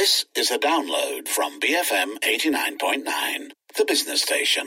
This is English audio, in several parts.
This is a download from BFM 89.9, the business station.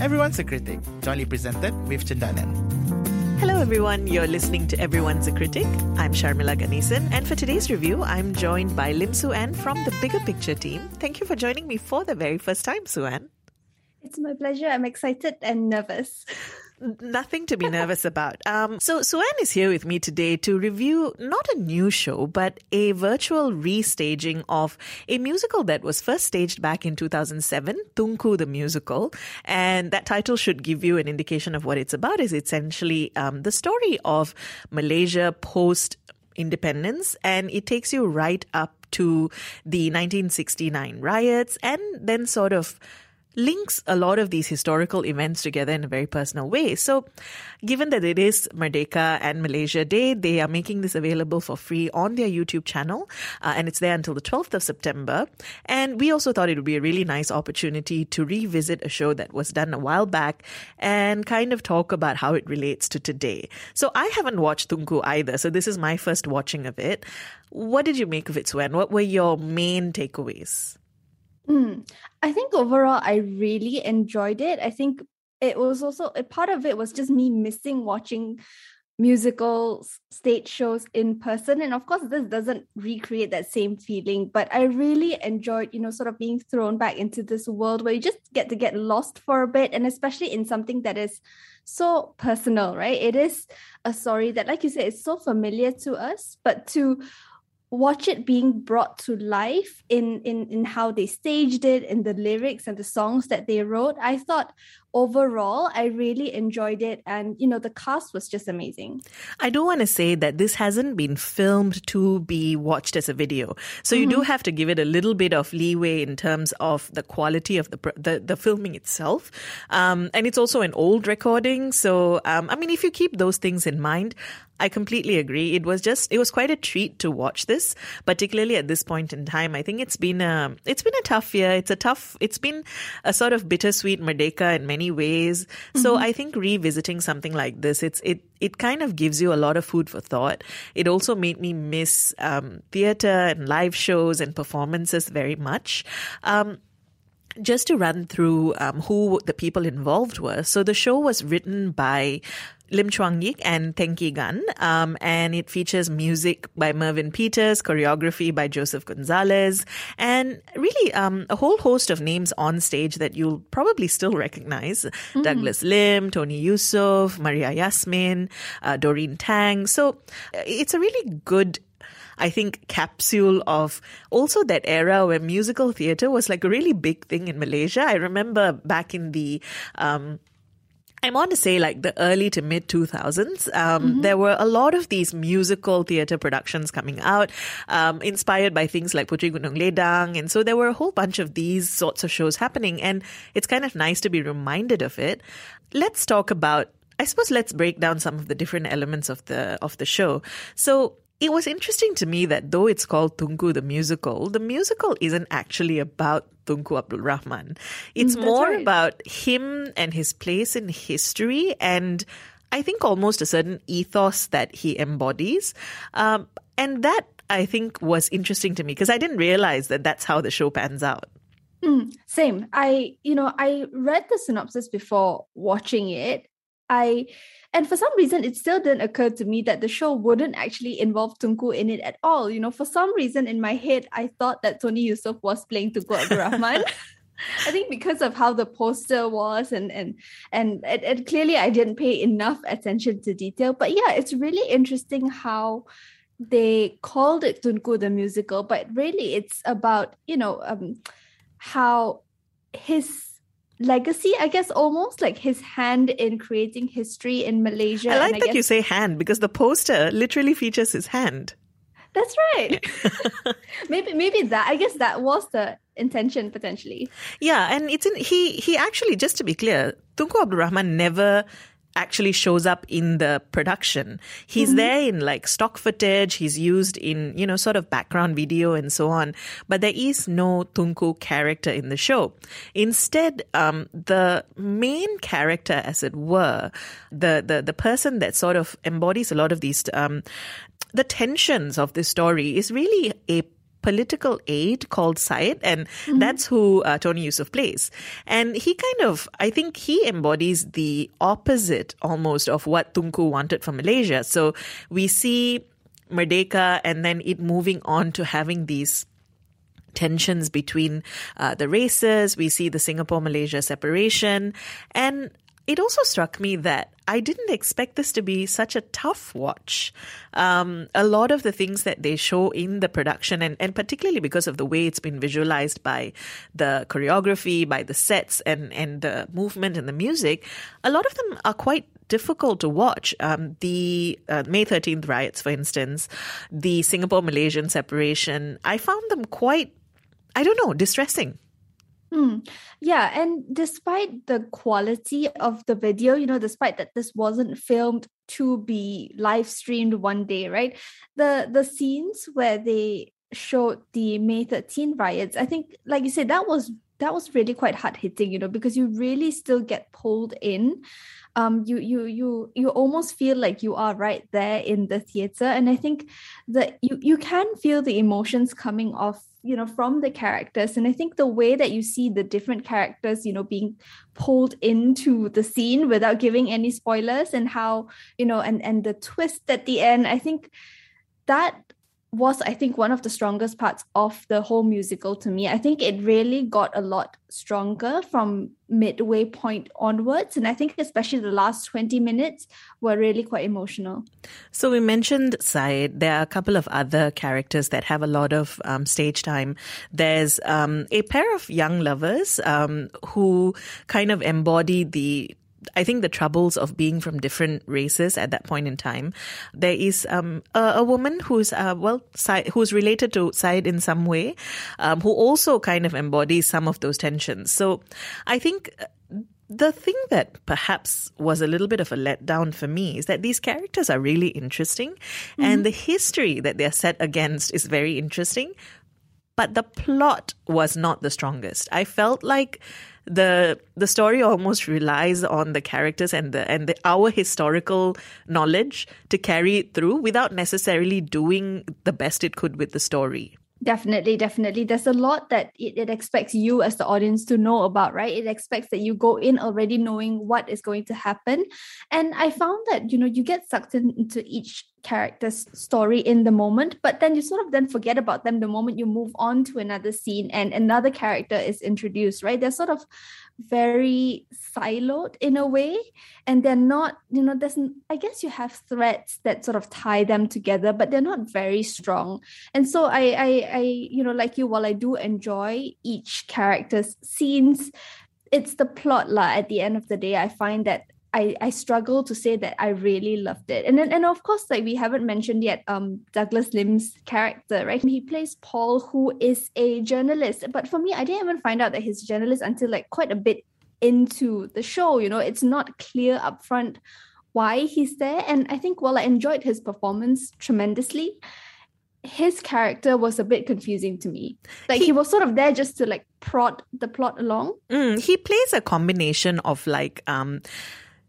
Everyone's a Critic, jointly presented with Cendana. Hello, everyone. You're listening to Everyone's a Critic. I'm Sharmila Ganesan, and for today's review, I'm joined by Lim Suan from the Bigger Picture team. Thank you for joining me for the very first time, Suan. It's my pleasure. I'm excited and nervous. Nothing to be nervous about. Um, so, Su An is here with me today to review not a new show, but a virtual restaging of a musical that was first staged back in 2007, Tunku the Musical. And that title should give you an indication of what it's about. Is essentially um, the story of Malaysia post independence, and it takes you right up to the 1969 riots and then sort of links a lot of these historical events together in a very personal way. So, given that it is Merdeka and Malaysia Day, they are making this available for free on their YouTube channel, uh, and it's there until the 12th of September. And we also thought it would be a really nice opportunity to revisit a show that was done a while back and kind of talk about how it relates to today. So, I haven't watched Tunku either, so this is my first watching of it. What did you make of it, Swen? What were your main takeaways? Mm, I think overall, I really enjoyed it. I think it was also a part of it was just me missing watching musicals, stage shows in person. And of course, this doesn't recreate that same feeling, but I really enjoyed, you know, sort of being thrown back into this world where you just get to get lost for a bit. And especially in something that is so personal, right? It is a story that, like you said, is so familiar to us, but to watch it being brought to life in in in how they staged it in the lyrics and the songs that they wrote. I thought overall i really enjoyed it and you know the cast was just amazing i do want to say that this hasn't been filmed to be watched as a video so you mm-hmm. do have to give it a little bit of leeway in terms of the quality of the the, the filming itself um, and it's also an old recording so um, i mean if you keep those things in mind I completely agree. It was just it was quite a treat to watch this, particularly at this point in time. I think it's been a it's been a tough year. It's a tough it's been a sort of bittersweet Merdeka in many ways. Mm-hmm. So I think revisiting something like this, it's it it kind of gives you a lot of food for thought. It also made me miss um, theater and live shows and performances very much. Um, just to run through um, who the people involved were. So the show was written by Lim Chuang Yik and Tengki Gan. Um, and it features music by Mervyn Peters, choreography by Joseph Gonzalez, and really um, a whole host of names on stage that you'll probably still recognize. Mm-hmm. Douglas Lim, Tony Eusoff, Maria Yasmin, uh, Doreen Tang. So uh, it's a really good I think, capsule of also that era where musical theater was like a really big thing in Malaysia. I remember back in the um, I want to say like the early to mid 2000s, um, mm-hmm. there were a lot of these musical theater productions coming out, um, inspired by things like Puteri Gunung Ledang. And so there were a whole bunch of these sorts of shows happening. And it's kind of nice to be reminded of it. Let's talk about I suppose let's break down some of the different elements of the of the show. So it was interesting to me that though it's called Tunku the musical, the musical isn't actually about Tunku Abdul Rahman. It's mm, more right. about him and his place in history and I think almost a certain ethos that he embodies. Um, and that I think was interesting to me because I didn't realize that that's how the show pans out. Mm, same. I, you know, I read the synopsis before watching it. I and for some reason, it still didn't occur to me that the show wouldn't actually involve Tunku in it at all. You know, for some reason in my head, I thought that Tony Eusoff was playing Tunku Abdul Rahman. I think because of how the poster was and and and it, it, clearly I didn't pay enough attention to detail. But yeah, it's really interesting how they called it Tunku the musical, but really it's about, you know, um how his legacy, I guess, almost like his hand in creating history in Malaysia. I like I that guess... you say hand because the poster literally features his hand. That's right. maybe maybe that I guess that was the intention potentially. Yeah, and it's in he he actually just to be clear, Tunku Abdul Rahman never actually shows up in the production. He's there in like stock footage. He's used in, you know, sort of background video and so on. But there is no Tunku character in the show. Instead, um, the main character, as it were, the, the, the person that sort of embodies a lot of these, um, the tensions of this story is really a political aide called Syed, and that's who uh, Tony Eusoff plays. And he kind of, I think he embodies the opposite almost of what Tunku wanted for Malaysia. So we see Merdeka and then it moving on to having these tensions between uh, the races. We see the Singapore Malaysia separation. And it also struck me that I didn't expect this to be such a tough watch. Um, a lot of the things that they show in the production, and, and particularly because of the way it's been visualized by the choreography, by the sets, and, and the movement and the music, a lot of them are quite difficult to watch. Um, the uh, May 13th riots, for instance, the Singapore Malaysian separation, I found them quite, I don't know, distressing. Hmm. Yeah, and despite the quality of the video, you know, despite that this wasn't filmed to be live streamed one day, right? The the scenes where they showed the May 13 riots, I think, like you said, that was that was really quite hard hitting, you know, because you really still get pulled in. Um, you you you you almost feel like you are right there in the theater, and I think that you you can feel the emotions coming off you know from the characters. And i think the way that you see the different characters you know being pulled into the scene without giving any spoilers and how you know and and the twist at the end i think that was I think one of the strongest parts of the whole musical to me. I think it really got a lot stronger from midway point onwards and I think especially the last 20 minutes were really quite emotional. So we mentioned Syed. There are a couple of other characters that have a lot of um, stage time. There's um, a pair of young lovers um, who kind of embody the I think the troubles of being from different races at that point in time. There is um, a, a, woman who's uh, well, who's related to Syed in some way, um, who also kind of embodies some of those tensions. So, I think. The thing that perhaps was a little bit of a letdown for me is that these characters are really interesting mm-hmm. and the history that they're set against is very interesting, but the plot was not the strongest. I felt like the the story almost relies on the characters and the and the, our historical knowledge to carry it through without necessarily doing the best it could with the story. Definitely, definitely. There's a lot that it, it expects you as the audience to know about, right? It expects that you go in already knowing what is going to happen. And I found that, you know, you get sucked into each character's story in the moment, but then you sort of then forget about them the moment you move on to another scene and another character is introduced, right? They're sort of very siloed in a way and they're not you know there's i guess you have threads that sort of tie them together but they're not very strong and so i i, I you know like you while i do enjoy each character's scenes it's the plot la at the end of the day i find that I, I struggle to say that I really loved it. And then and of course, like we haven't mentioned yet, um Douglas Lim's character, right? He plays Paul, who is a journalist. But for me, I didn't even find out that he's a journalist until like quite a bit into the show. You know, it's not clear upfront why he's there. And I think while I enjoyed his performance tremendously, his character was a bit confusing to me. Like he, he was sort of there just to like prod the plot along. Mm, he plays a combination of like um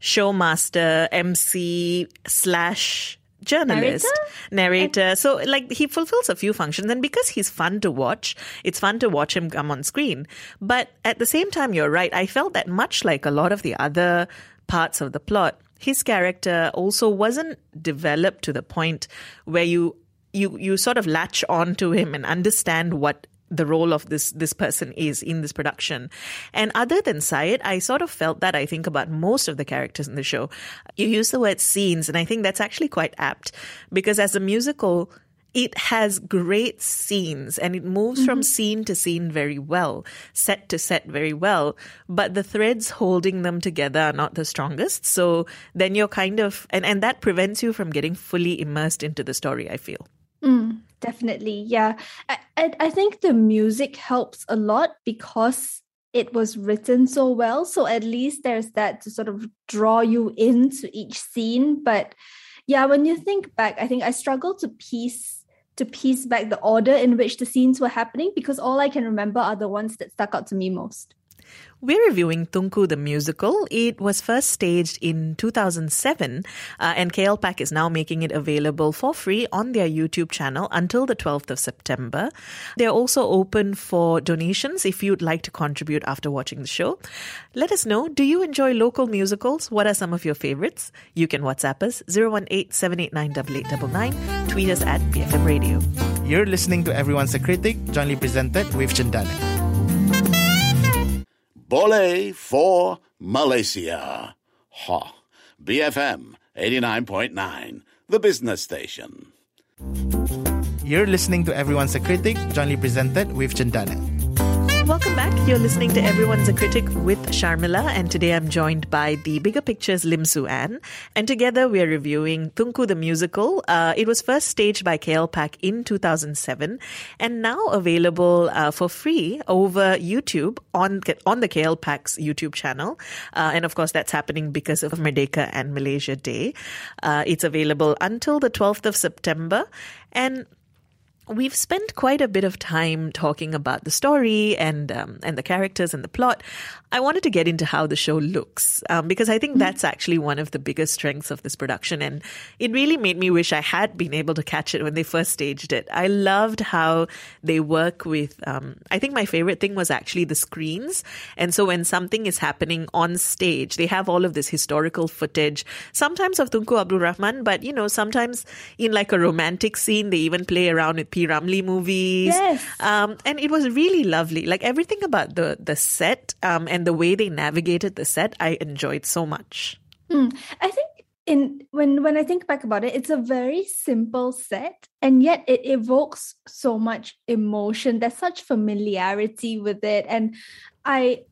showmaster, MC slash journalist, narrator. narrator. So like he fulfills a few functions and because he's fun to watch, it's fun to watch him come on screen. But at the same time, you're right. I felt that much like a lot of the other parts of the plot, his character also wasn't developed to the point where you you you sort of latch on to him and understand what the role of this this person is in this production. And other than Syed, I sort of felt that I think about most of the characters in the show. You use the word scenes, and I think that's actually quite apt because as a musical, it has great scenes and it moves mm-hmm. from scene to scene very well, set to set very well. But the threads holding them together are not the strongest. So then you're kind of, and, and that prevents you from getting fully immersed into the story, I feel. Mm, definitely. Yeah. I, I, I think the music helps a lot because it was written so well. So at least there's that to sort of draw you into each scene. But yeah, when you think back, I think I struggle to piece to piece back the order in which the scenes were happening because all I can remember are the ones that stuck out to me most. We're reviewing Tunku the musical. It was first staged in 2007, uh, and KLPAC is now making it available for free on their YouTube channel until the 12th of September. They're also open for donations if you'd like to contribute after watching the show. Let us know, do you enjoy local musicals? What are some of your favorites? You can WhatsApp us 018 789 tweet us at BFM Radio. You're listening to Everyone's a Critic, jointly presented with Cendana. Boleh for Malaysia. Ha. BFM 89.9, the business station. You're listening to Everyone's a Critic, jointly presented with Cendana. Welcome back. You're listening to Everyone's a Critic with Sharmila, and today I'm joined by the Bigger Pictures Lim Su Ann. And together we're reviewing Tunku the Musical. Uh, it was first staged by KLPAC in 2007 and now available uh, for free over YouTube on, on the KLPAC's YouTube channel. Uh, and of course, that's happening because of Merdeka and Malaysia Day. Uh, it's available until the 12th of September. And we've spent quite a bit of time talking about the story and um, and the characters and the plot. I wanted to get into how the show looks um, because I think mm-hmm. that's actually one of the biggest strengths of this production, and it really made me wish I had been able to catch it when they first staged it. I loved how they work with. Um, I think my favorite thing was actually the screens, and so when something is happening on stage, they have all of this historical footage, sometimes of Tunku Abdul Rahman, but you know sometimes in like a romantic scene, they even play around with P. Ramlee movies. Yes. Um, and it was really lovely. Like everything about the, the set um, and the way they navigated the set, I enjoyed so much. Mm, I think in when when I think back about it, it's a very simple set, and yet it evokes so much emotion. There's such familiarity with it, and I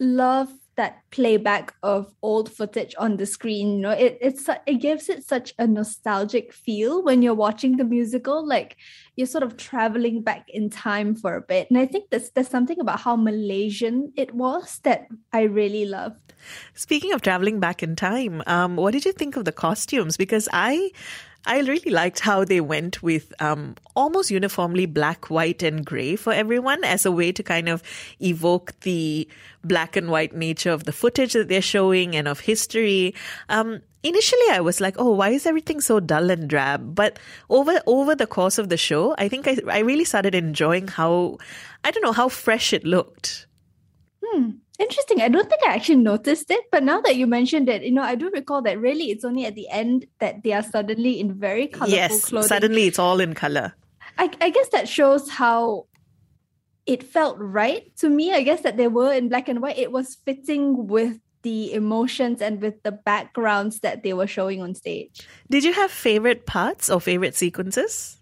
love that playback of old footage on the screen you know it it's it gives it such a nostalgic feel when you're watching the musical like you're sort of traveling back in time for a bit. And i think there's there's something about how malaysian it was that i really loved. Speaking of traveling back in time um, what did you think of the costumes? Because i I really liked how they went with um, almost uniformly black, white, and gray for everyone as a way to kind of evoke the black and white nature of the footage that they're showing and of history. Um, initially, I was like, "Oh, why is everything so dull and drab?" But over over the course of the show, I think I I really started enjoying how I don't know how fresh it looked. Hmm. Interesting. I don't think I actually noticed it, but now that you mentioned it, you know, I do recall that really it's only at the end that they are suddenly in very colorful yes, clothing. suddenly it's all in color. I, I guess that shows how it felt right to me. I guess that they were in black and white. It was fitting with the emotions and with the backgrounds that they were showing on stage. Did you have favorite parts or favorite sequences?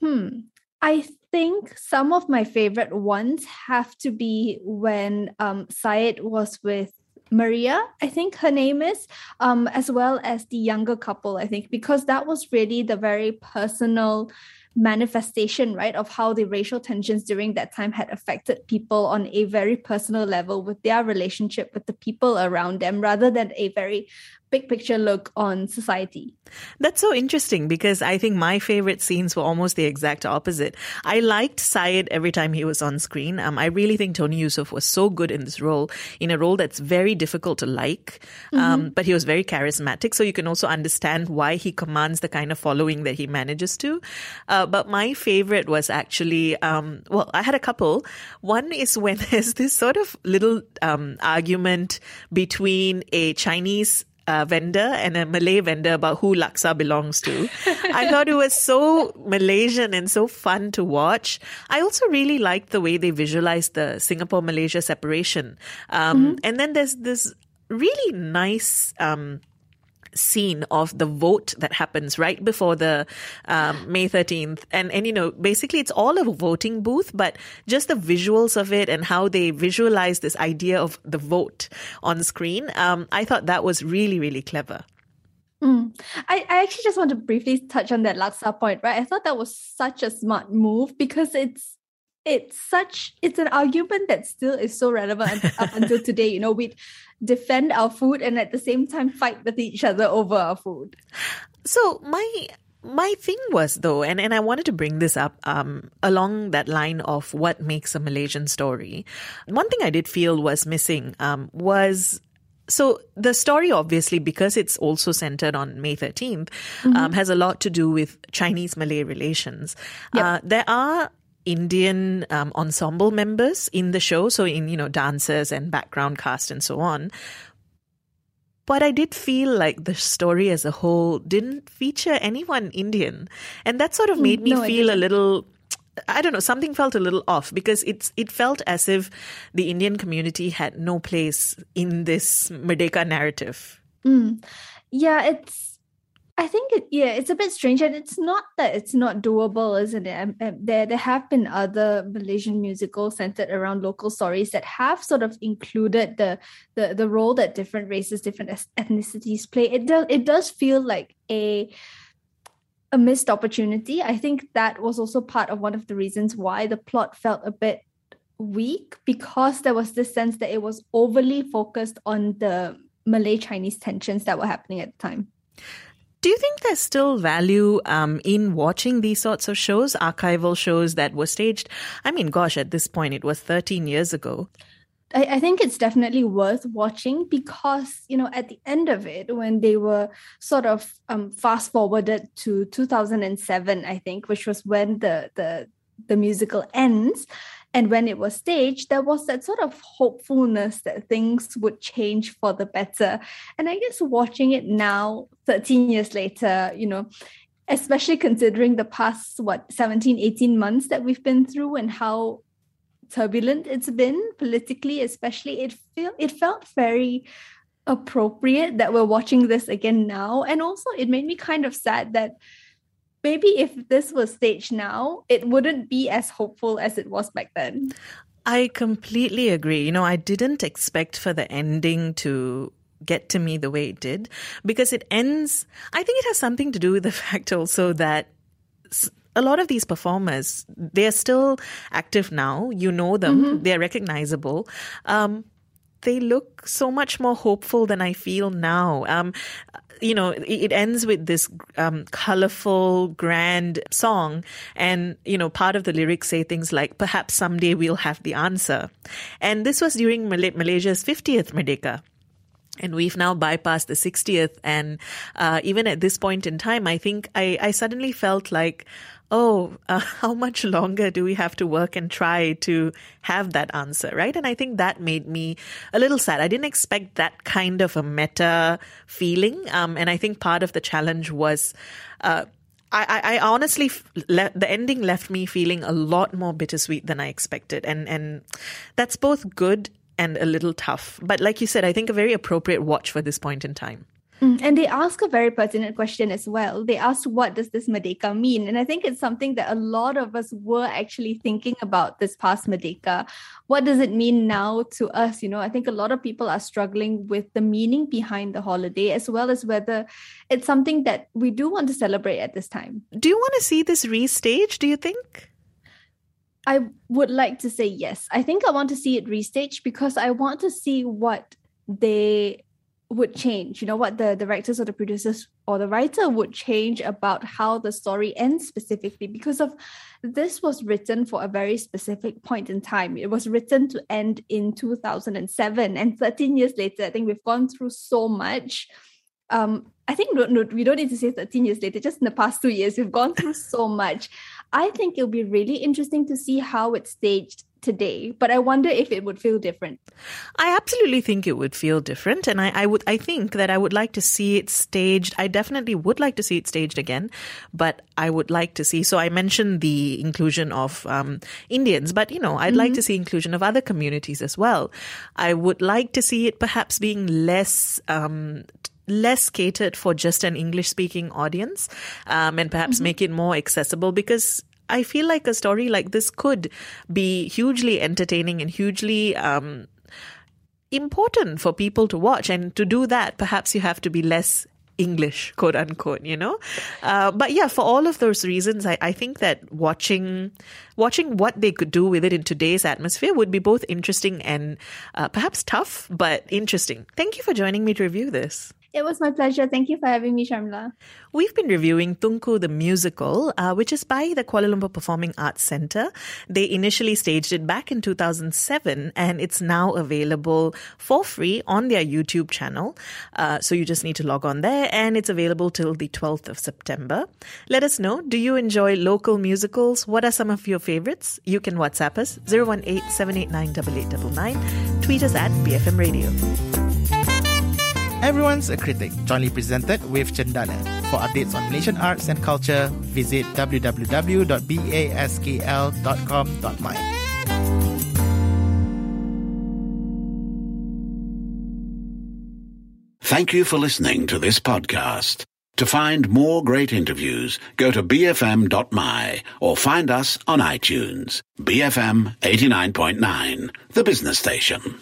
Hmm. I think some of my favorite ones have to be when um, Syed was with Maria, I think her name is, um, as well as the younger couple, I think, because that was really the very personal manifestation, right, of how the racial tensions during that time had affected people on a very personal level with their relationship with the people around them rather than a very big picture look on society. That's so interesting because I think my favorite scenes were almost the exact opposite. I liked Syed every time he was on screen. Um, I really think Tony Eusoff was so good in this role, in a role that's very difficult to like, um, mm-hmm. but he was very charismatic. So you can also understand why he commands the kind of following that he manages to. Uh, but my favorite was actually, um, well, I had a couple. One is when there's this sort of little um, argument between a Chinese uh, vendor and a Malay vendor about who laksa belongs to. I thought it was so Malaysian and so fun to watch. I also really liked the way they visualized the Singapore Malaysia separation. Um, mm-hmm. And then there's this really nice. Um, scene of the vote that happens right before the um, May 13th. And, and, you know, basically it's all a voting booth, but just the visuals of it and how they visualize this idea of the vote on screen, um, I thought that was really, really clever. Mm. I, I actually just want to briefly touch on that Laksa point, right? I thought that was such a smart move because it's it's such it's an argument that still is so relevant up until today. You know, we defend our food and at the same time fight with each other over our food. So my my thing was though, and, and I wanted to bring this up um, along that line of what makes a Malaysian story. One thing I did feel was missing um, was so the story, obviously, because it's also centered on May 13th, mm-hmm. um, has a lot to do with Chinese Malay relations. Yep. Uh, there are Indian um, ensemble members in the show, so in you know dancers and background cast and so on. But I did feel like the story as a whole didn't feature anyone Indian, and that sort of made me no, feel a little. I don't know, something felt a little off because it's it felt as if the Indian community had no place in this Merdeka narrative. Mm. Yeah, it's I think it, yeah, it's a bit strange, and it's not that it's not doable, isn't it? Um, um, there, there have been other Malaysian musicals centered around local stories that have sort of included the the the role that different races, different ethnicities play. It does it does feel like a a missed opportunity. I think that was also part of one of the reasons why the plot felt a bit weak because there was this sense that it was overly focused on the Malay Chinese tensions that were happening at the time. Do you think there's still value um, in watching these sorts of shows, archival shows that were staged? I mean, gosh, at this point, it was 13 years ago. I, I think it's definitely worth watching because, you know, at the end of it, when they were sort of um, fast forwarded to 2007, I think, which was when the, the, the musical ends, and when it was staged, there was that sort of hopefulness that things would change for the better. And I guess watching it now, 13 years later, you know, especially considering the past, what, 17, 18 months that we've been through and how turbulent it's been politically, especially, it feel it felt very appropriate that we're watching this again now. And also it made me kind of sad that maybe if this was staged now, it wouldn't be as hopeful as it was back then. I completely agree. You know, I didn't expect for the ending to get to me the way it did because it ends, I think it has something to do with the fact also that a lot of these performers, they're still active now. You know them, mm-hmm. they're recognizable. Um, they look so much more hopeful than I feel now. Um, you know, it ends with this um, colorful, grand song. And, you know, part of the lyrics say things like, perhaps someday we'll have the answer. And this was during Malaysia's 50th Merdeka. And we've now bypassed the 60th. And uh, even at this point in time, I think I, I suddenly felt like, oh, uh, how much longer do we have to work and try to have that answer, right? And I think that made me a little sad. I didn't expect that kind of a meta feeling. Um, and I think part of the challenge was, uh, I, I, honestly, le- the ending left me feeling a lot more bittersweet than I expected. And, and that's both good and a little tough. But like you said, I think a very appropriate watch for this point in time. Mm, and they ask a very pertinent question as well. They asked, What does this Merdeka mean? And I think it's something that a lot of us were actually thinking about this past Merdeka. What does it mean now to us? You know, I think a lot of people are struggling with the meaning behind the holiday, as well as whether it's something that we do want to celebrate at this time. Do you want to see this restage, do you think? I would like to say yes. I think I want to see it restaged because I want to see what they would change you know what the directors or the producers or the writer would change about how the story ends specifically because of this was written for a very specific point in time it was written to end in 2007 and 13 years later i think we've gone through so much um, I think no, no, we don't need to say 13 years later, just in the past two years, we've gone through so much. I think it'll be really interesting to see how it's staged today but i wonder if it would feel different i absolutely think it would feel different and I, I, would i think that i would like to see it staged i definitely would like to see it staged again but i would like to see so i mentioned the inclusion of um, indians but you know i'd mm-hmm. like to see inclusion of other communities as well i would like to see it perhaps being less um, less catered for just an English speaking audience um, and perhaps mm-hmm. make it more accessible because I feel like a story like this could be hugely entertaining and hugely um, important for people to watch. And to do that, perhaps you have to be less English, quote unquote, you know? Uh, but yeah, for all of those reasons, I, I think that watching watching what they could do with it in today's atmosphere would be both interesting and uh, perhaps tough, but interesting. Thank you for joining me to review this. It was my pleasure. Thank you for having me, Sharmila. We've been reviewing Tunku the Musical, uh, which is by the Kuala Lumpur Performing Arts Centre. They initially staged it back in 2007 and it's now available for free on their YouTube channel. Uh, so you just need to log on there and it's available till the 12th of September. Let us know, do you enjoy local musicals? What are some of your favorites? You can WhatsApp us 018 789 Tweet us at BFM Radio. Everyone's a Critic, jointly presented with Cendana. For updates on Malaysian arts and culture, visit www.baskl.com.my. Thank you for listening to this podcast. To find more great interviews, go to bfm.my or find us on iTunes. BFM 89.9, the business station.